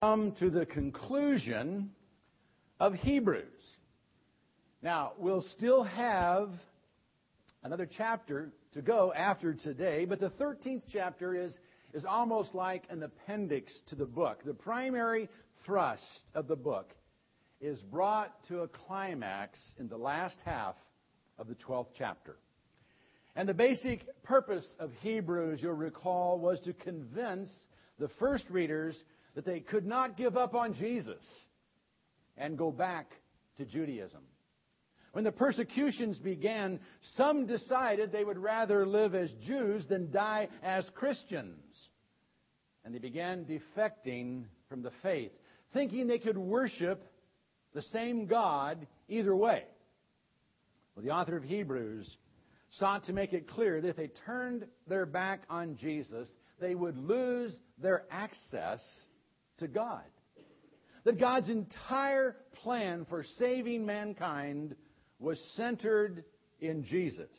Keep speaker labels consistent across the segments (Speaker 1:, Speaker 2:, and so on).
Speaker 1: come to the conclusion of Hebrews. Now, we'll still have another chapter to go after today, but the 13th chapter is, is almost like an appendix to the book. The primary thrust of the book is brought to a climax in the last half of the 12th chapter. And the basic purpose of Hebrews, you'll recall, was to convince the first readers that they could not give up on Jesus and go back to Judaism. When the persecutions began, some decided they would rather live as Jews than die as Christians. And they began defecting from the faith, thinking they could worship the same God either way. Well, the author of Hebrews sought to make it clear that if they turned their back on Jesus, they would lose their access to God. That God's entire plan for saving mankind was centered in Jesus.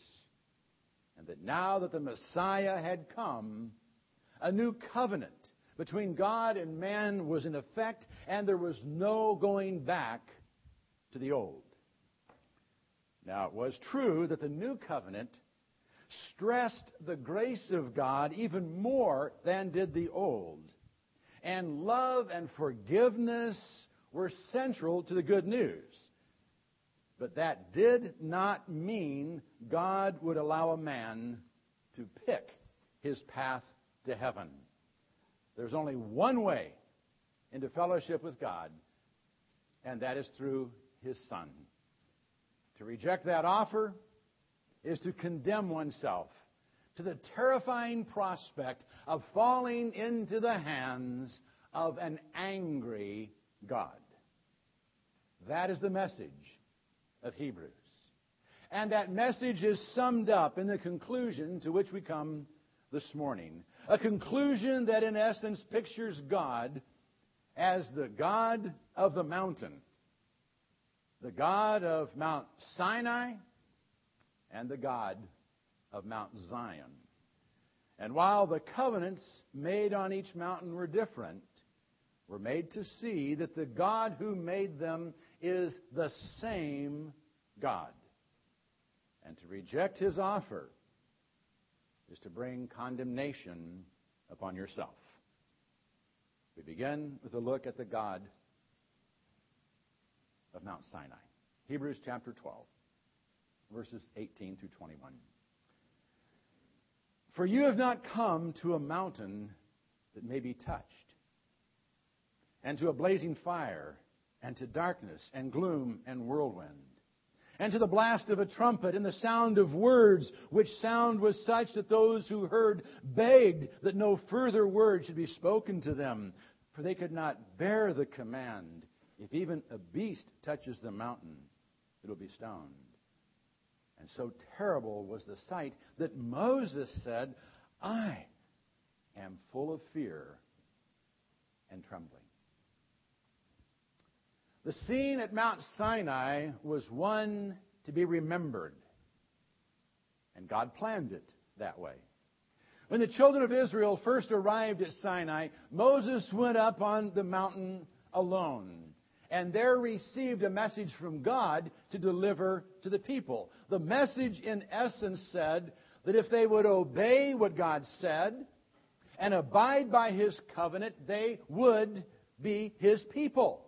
Speaker 1: And that now that the Messiah had come, a new covenant between God and man was in effect, and there was no going back to the old. Now, it was true that the new covenant stressed the grace of God even more than did the old and love and forgiveness were central to the good news. But that did not mean God would allow a man to pick his path to heaven. There's only one way into fellowship with God, and that is through his Son. To reject that offer is to condemn oneself to the terrifying prospect of falling into the hands of an angry God. That is the message of Hebrews. And that message is summed up in the conclusion to which we come this morning. A conclusion that, in essence, pictures God as the God of the mountain, the God of Mount Sinai, and the God of Mount Zion. And while the covenants made on each mountain were different, we're made to see that the God who made them is the same God. And to reject his offer is to bring condemnation upon yourself. We begin with a look at the God of Mount Sinai. Hebrews chapter 12, verses 18 through 21. For you have not come to a mountain that may be touched, and to a blazing fire, and to darkness, and gloom, and whirlwind, and to the blast of a trumpet, and the sound of words, which sound was such that those who heard begged that no further word should be spoken to them, for they could not bear the command. If even a beast touches the mountain, it will be stoned. And so terrible was the sight that Moses said, I am full of fear and trembling. The scene at Mount Sinai was one to be remembered. And God planned it that way. When the children of Israel first arrived at Sinai, Moses went up on the mountain alone and there received a message from God to deliver to the people. The message, in essence, said that if they would obey what God said and abide by His covenant, they would be His people.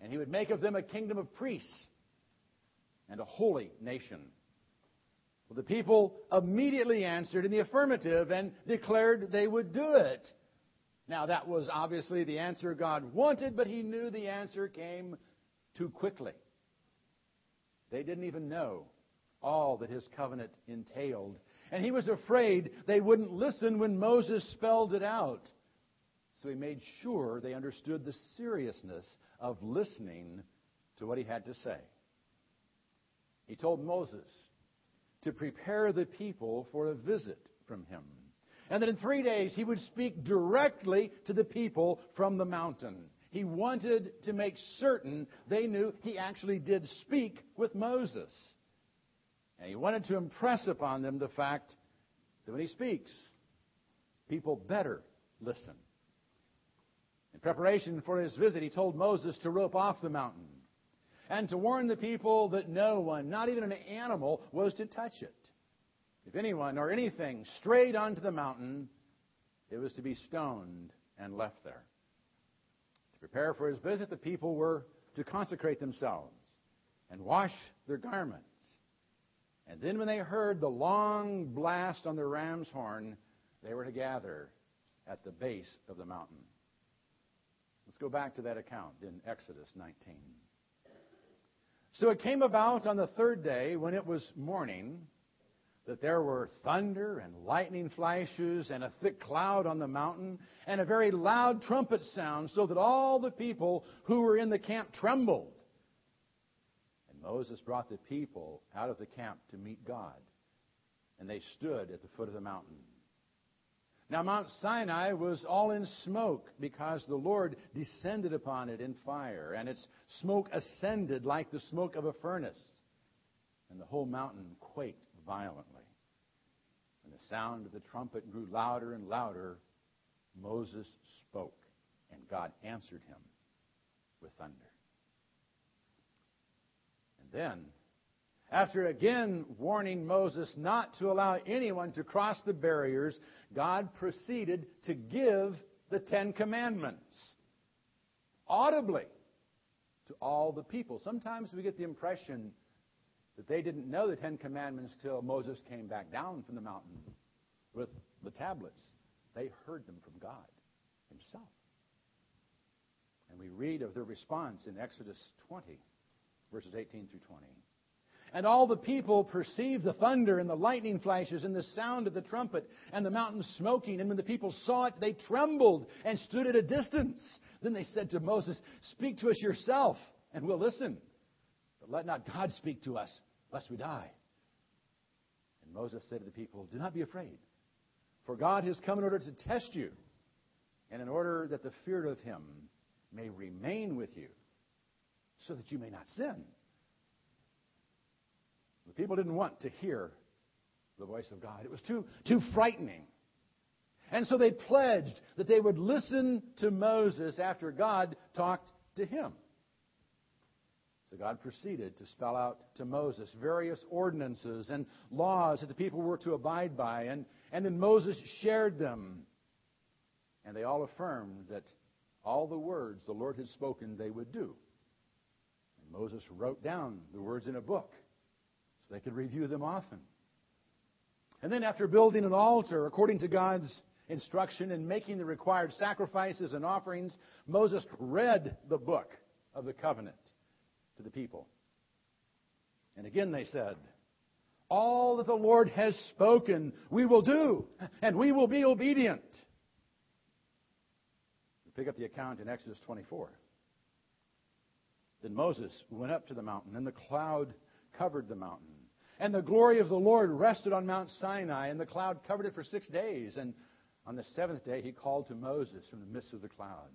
Speaker 1: And He would make of them a kingdom of priests and a holy nation. Well, the people immediately answered in the affirmative and declared they would do it. Now, that was obviously the answer God wanted, but he knew the answer came too quickly. They didn't even know all that his covenant entailed. And he was afraid they wouldn't listen when Moses spelled it out. So he made sure they understood the seriousness of listening to what he had to say. He told Moses to prepare the people for a visit from him and that in three days he would speak directly to the people from the mountain. He wanted to make certain they knew he actually did speak with Moses. And he wanted to impress upon them the fact that when he speaks, people better listen. In preparation for his visit, he told Moses to rope off the mountain and to warn the people that no one, not even an animal, was to touch it. If anyone or anything strayed onto the mountain, it was to be stoned and left there. To prepare for his visit, the people were to consecrate themselves and wash their garments. And then, when they heard the long blast on the ram's horn, they were to gather at the base of the mountain. Let's go back to that account in Exodus 19. So it came about on the third day, when it was morning, that there were thunder and lightning flashes and a thick cloud on the mountain and a very loud trumpet sound, so that all the people who were in the camp trembled. And Moses brought the people out of the camp to meet God, and they stood at the foot of the mountain. Now, Mount Sinai was all in smoke because the Lord descended upon it in fire, and its smoke ascended like the smoke of a furnace, and the whole mountain quaked violently. When the sound of the trumpet grew louder and louder, Moses spoke, and God answered him with thunder. And then after again warning Moses not to allow anyone to cross the barriers, God proceeded to give the Ten Commandments audibly to all the people. Sometimes we get the impression that they didn't know the Ten Commandments till Moses came back down from the mountain with the tablets. They heard them from God Himself. And we read of their response in Exodus 20, verses 18 through 20. And all the people perceived the thunder and the lightning flashes and the sound of the trumpet and the mountain smoking. And when the people saw it, they trembled and stood at a distance. Then they said to Moses, Speak to us yourself, and we'll listen. Let not God speak to us, lest we die. And Moses said to the people, Do not be afraid, for God has come in order to test you, and in order that the fear of him may remain with you, so that you may not sin. The people didn't want to hear the voice of God. It was too, too frightening. And so they pledged that they would listen to Moses after God talked to him. So God proceeded to spell out to Moses various ordinances and laws that the people were to abide by. And, and then Moses shared them. And they all affirmed that all the words the Lord had spoken they would do. And Moses wrote down the words in a book so they could review them often. And then, after building an altar according to God's instruction and making the required sacrifices and offerings, Moses read the book of the covenant to the people. And again they said, All that the Lord has spoken, we will do, and we will be obedient. We pick up the account in Exodus 24. Then Moses went up to the mountain, and the cloud covered the mountain. And the glory of the Lord rested on Mount Sinai, and the cloud covered it for six days. And on the seventh day, he called to Moses from the midst of the cloud.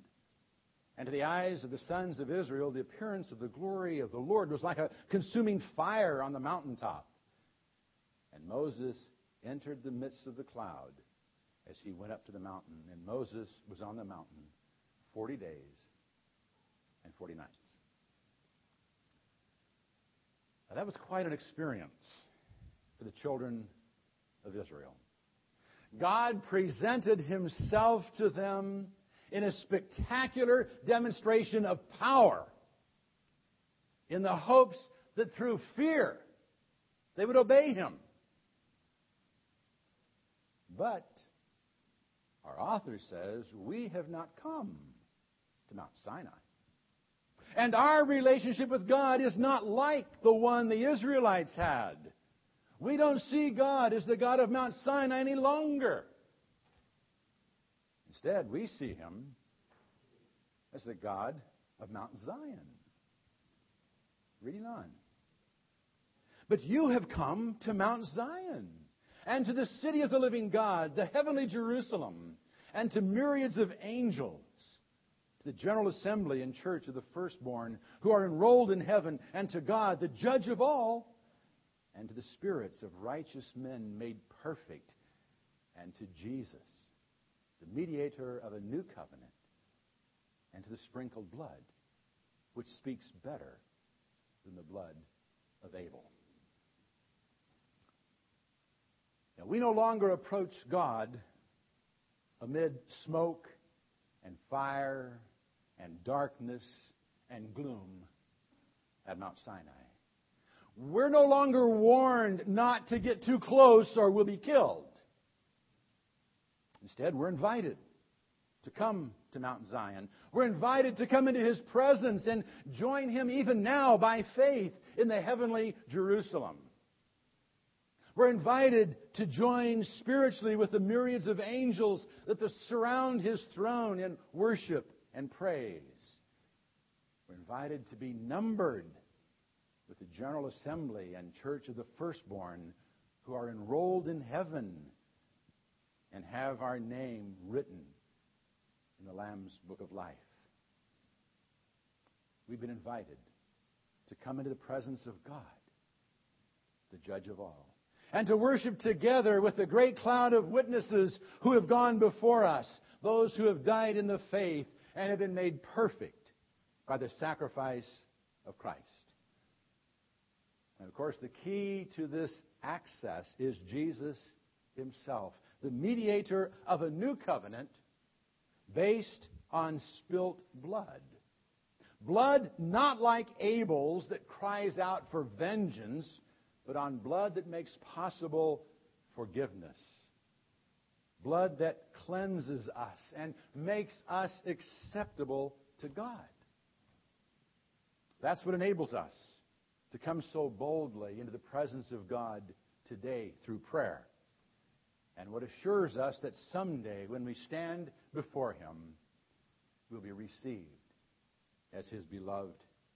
Speaker 1: And to the eyes of the sons of Israel, the appearance of the glory of the Lord was like a consuming fire on the mountaintop. And Moses entered the midst of the cloud as he went up to the mountain. And Moses was on the mountain 40 days and 40 nights. Now, that was quite an experience for the children of Israel. God presented himself to them in a spectacular demonstration of power in the hopes that through fear they would obey him. But our author says we have not come to Mount Sinai. And our relationship with God is not like the one the Israelites had. We don't see God as the God of Mount Sinai any longer. Instead, we see him as the God of Mount Zion. Reading on. But you have come to Mount Zion and to the city of the living God, the heavenly Jerusalem, and to myriads of angels to the general assembly and church of the firstborn who are enrolled in heaven, and to God, the judge of all, and to the spirits of righteous men made perfect, and to Jesus, the mediator of a new covenant, and to the sprinkled blood, which speaks better than the blood of Abel. Now, we no longer approach God amid smoke and fire and darkness and gloom at Mount Sinai. We're no longer warned not to get too close or we'll be killed. Instead, we're invited to come to Mount Zion. We're invited to come into His presence and join Him even now by faith in the heavenly Jerusalem. We're invited to join spiritually with the myriads of angels that surround His throne in worship and praise. We're invited to be numbered with the General Assembly and Church of the Firstborn who are enrolled in heaven and have our name written in the Lamb's Book of Life. We've been invited to come into the presence of God, the judge of all, and to worship together with the great cloud of witnesses who have gone before us, those who have died in the faith and have been made perfect by the sacrifice of Christ. And of course, the key to this access is Jesus himself, the mediator of a new covenant based on spilt blood. Blood not like Abel's that cries out for vengeance, but on blood that makes possible forgiveness. Blood that cleanses us and makes us acceptable to God. That's what enables us to come so boldly into the presence of God today through prayer. And what assures us that someday, when we stand before Him, we'll be received as His beloved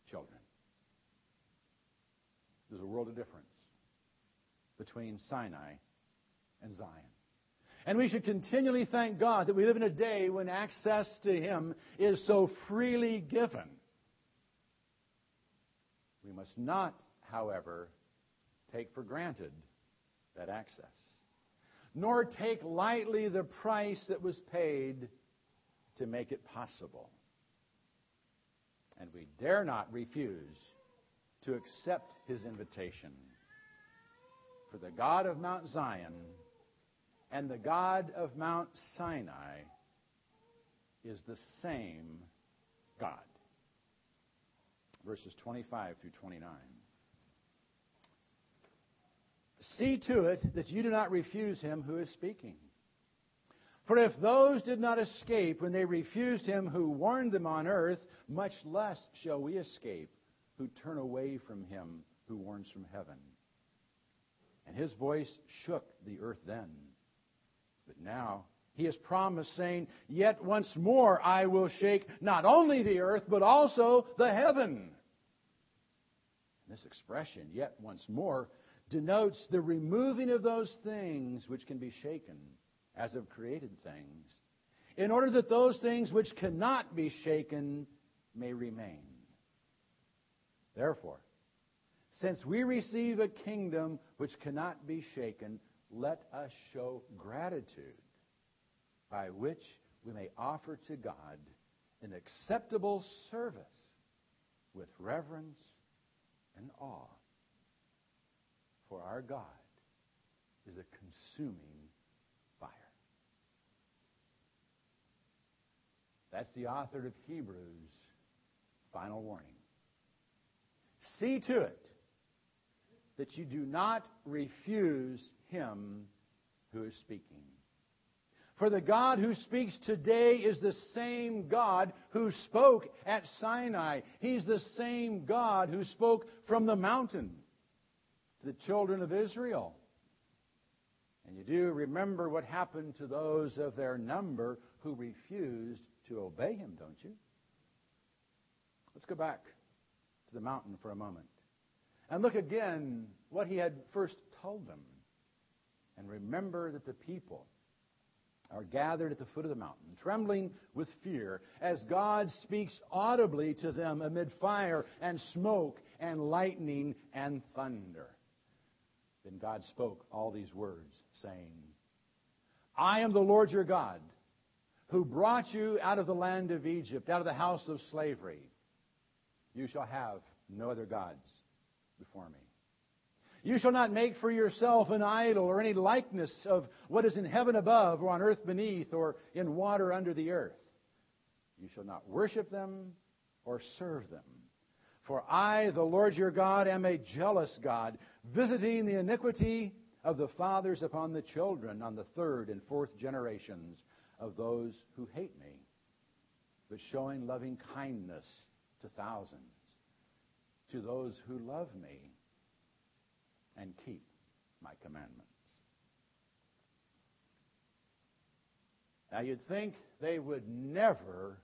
Speaker 1: children. There's a world of difference between Sinai and Zion. And we should continually thank God that we live in a day when access to Him is so freely given. We must not, however, take for granted that access, nor take lightly the price that was paid to make it possible. And we dare not refuse to accept his invitation. For the God of Mount Zion and the God of Mount Sinai is the same God verses 25 through 29. See to it that you do not refuse him who is speaking. For if those did not escape when they refused him who warned them on earth, much less shall we escape who turn away from him who warns from heaven. And his voice shook the earth then. But now he has promised, saying, Yet once more I will shake not only the earth, but also the heaven. This expression, yet once more, denotes the removing of those things which can be shaken, as of created things, in order that those things which cannot be shaken may remain. Therefore, since we receive a kingdom which cannot be shaken, let us show gratitude by which we may offer to God an acceptable service with reverence and awe. For our God is a consuming fire. That's the author of Hebrews' final warning. See to it that you do not refuse him who is speaking. For the God who speaks today is the same God who spoke at Sinai. He's the same God who spoke from the mountain the children of Israel. And you do remember what happened to those of their number who refused to obey him, don't you? Let's go back to the mountain for a moment and look again what he had first told them. And remember that the people are gathered at the foot of the mountain, trembling with fear, as God speaks audibly to them amid fire and smoke and lightning and thunder. Then God spoke all these words, saying, I am the Lord your God who brought you out of the land of Egypt, out of the house of slavery. You shall have no other gods before me. You shall not make for yourself an idol or any likeness of what is in heaven above or on earth beneath or in water under the earth. You shall not worship them or serve them. For I, the Lord your God, am a jealous God, visiting the iniquity of the fathers upon the children on the third and fourth generations of those who hate me, but showing loving kindness to thousands, to those who love me and keep my commandments. Now you'd think they would never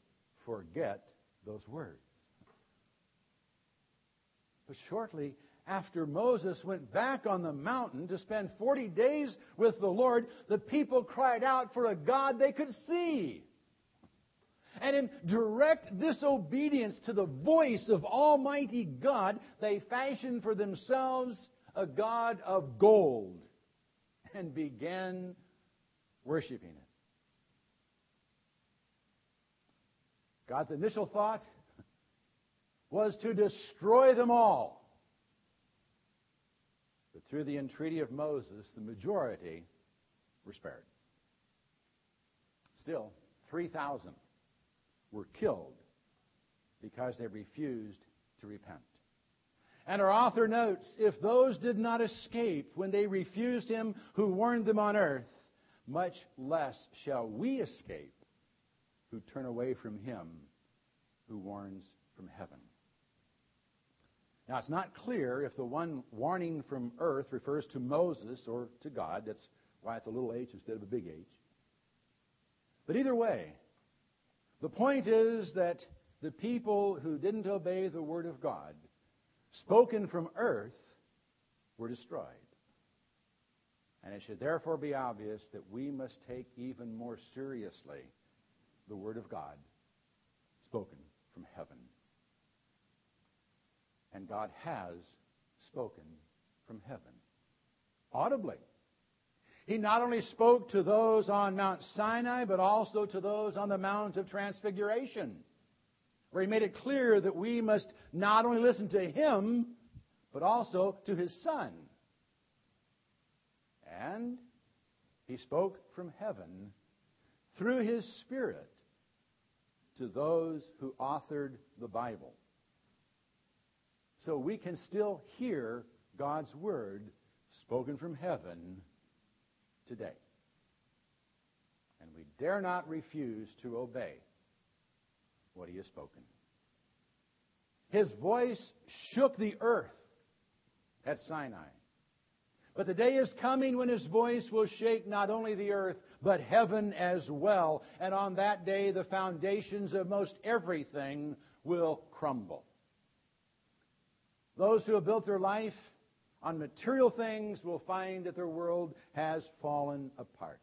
Speaker 1: forget those words. But shortly after Moses went back on the mountain to spend 40 days with the Lord, the people cried out for a God they could see. And in direct disobedience to the voice of Almighty God, they fashioned for themselves a God of gold and began worshiping it. God's initial thought was to destroy them all. But through the entreaty of Moses, the majority were spared. Still, 3,000 were killed because they refused to repent. And our author notes if those did not escape when they refused him who warned them on earth, much less shall we escape who turn away from him who warns from heaven. Now, it's not clear if the one warning from earth refers to Moses or to God. That's why it's a little h instead of a big H. But either way, the point is that the people who didn't obey the word of God, spoken from earth, were destroyed. And it should therefore be obvious that we must take even more seriously the word of God spoken from heaven. And God has spoken from heaven audibly. He not only spoke to those on Mount Sinai, but also to those on the Mount of Transfiguration, where he made it clear that we must not only listen to him, but also to his Son. And he spoke from heaven through his Spirit to those who authored the Bible. So we can still hear God's Word spoken from heaven today. And we dare not refuse to obey what He has spoken. His voice shook the earth at Sinai. But the day is coming when his voice will shake not only the earth, but heaven as well. And on that day, the foundations of most everything will crumble. Those who have built their life on material things will find that their world has fallen apart.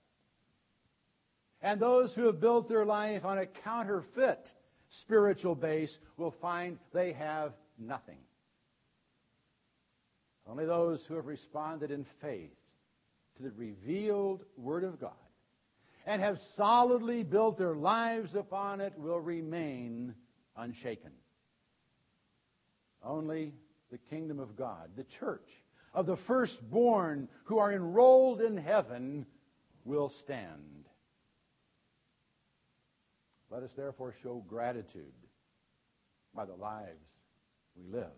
Speaker 1: And those who have built their life on a counterfeit spiritual base will find they have nothing. Only those who have responded in faith to the revealed Word of God and have solidly built their lives upon it will remain unshaken. Only the kingdom of God, the church of the firstborn who are enrolled in heaven, will stand. Let us therefore show gratitude by the lives we live.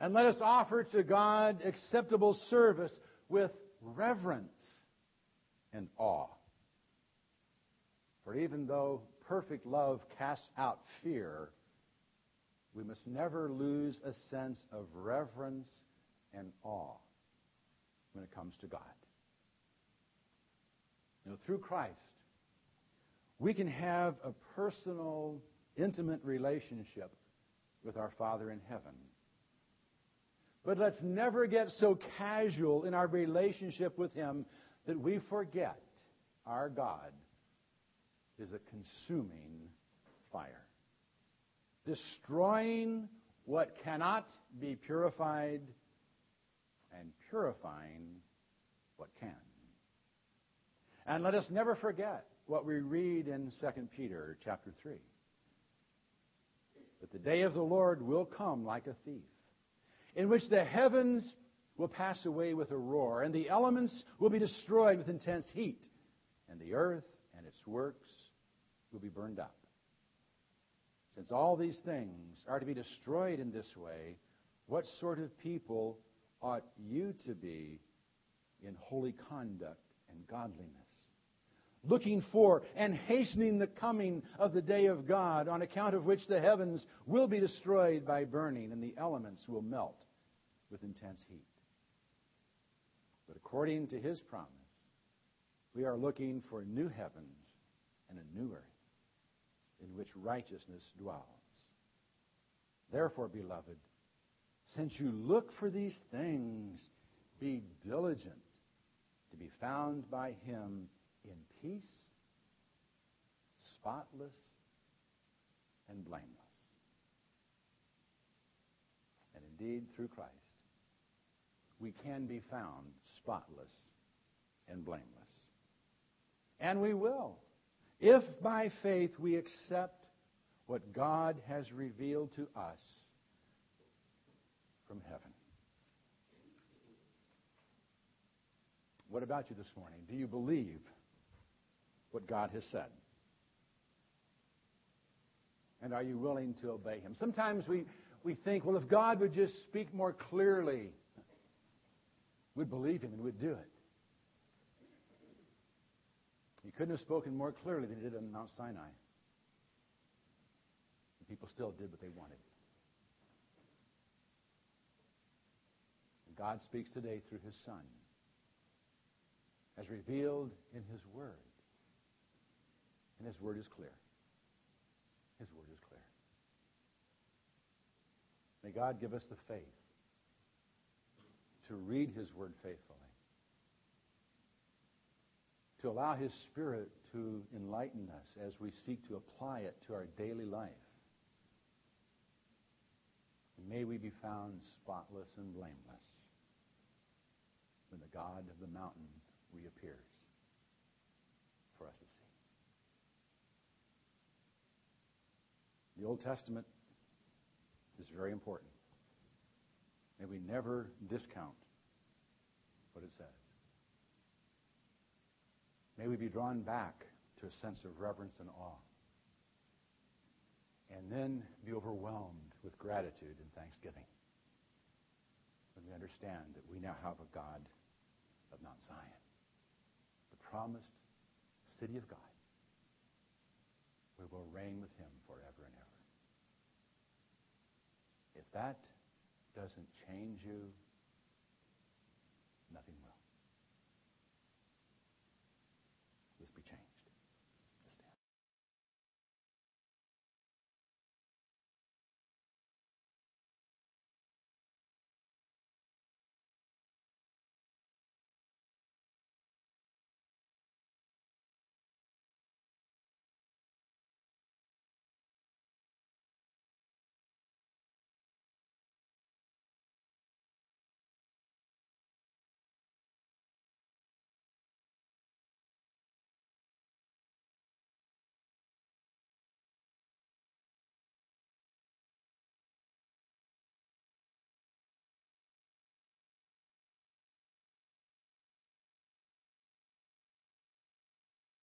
Speaker 1: And let us offer to God acceptable service with reverence and awe. For even though perfect love casts out fear, we must never lose a sense of reverence and awe when it comes to God. You know, through Christ, we can have a personal, intimate relationship with our Father in heaven. But let's never get so casual in our relationship with Him that we forget our God is a consuming fire, destroying what cannot be purified and purifying what can. And let us never forget what we read in 2 Peter chapter 3. But the day of the Lord will come like a thief, in which the heavens will pass away with a roar, and the elements will be destroyed with intense heat, and the earth and its works will be burned up. Since all these things are to be destroyed in this way, what sort of people ought you to be in holy conduct and godliness? Looking for and hastening the coming of the day of God, on account of which the heavens will be destroyed by burning, and the elements will melt with intense heat. But according to his promise, we are looking for new heavens and a new earth in which righteousness dwells. Therefore, beloved, since you look for these things, be diligent to be found by him in peace, spotless, and blameless. And indeed, through Christ, we can be found spotless and blameless. And we will if by faith we accept what God has revealed to us from heaven. What about you this morning? Do you believe what God has said? And are you willing to obey Him? Sometimes we, we think, well, if God would just speak more clearly, we'd believe Him and we'd do it. He couldn't have spoken more clearly than he did on Mount Sinai. The people still did what they wanted. And God speaks today through his Son, as revealed in his Word. And his Word is clear. His Word is clear. May God give us the faith to read his Word faithfully to allow His Spirit to enlighten us as we seek to apply it to our daily life. And may we be found spotless and blameless when the God of the mountain reappears for us to see. The Old Testament is very important. May we never discount what it says. May we be drawn back to a sense of reverence and awe. And then be overwhelmed with gratitude and thanksgiving when we understand that we now have a God of Mount Zion, the promised city of God. We will reign with him forever and ever. If that doesn't change you, nothing will. Let's be changed.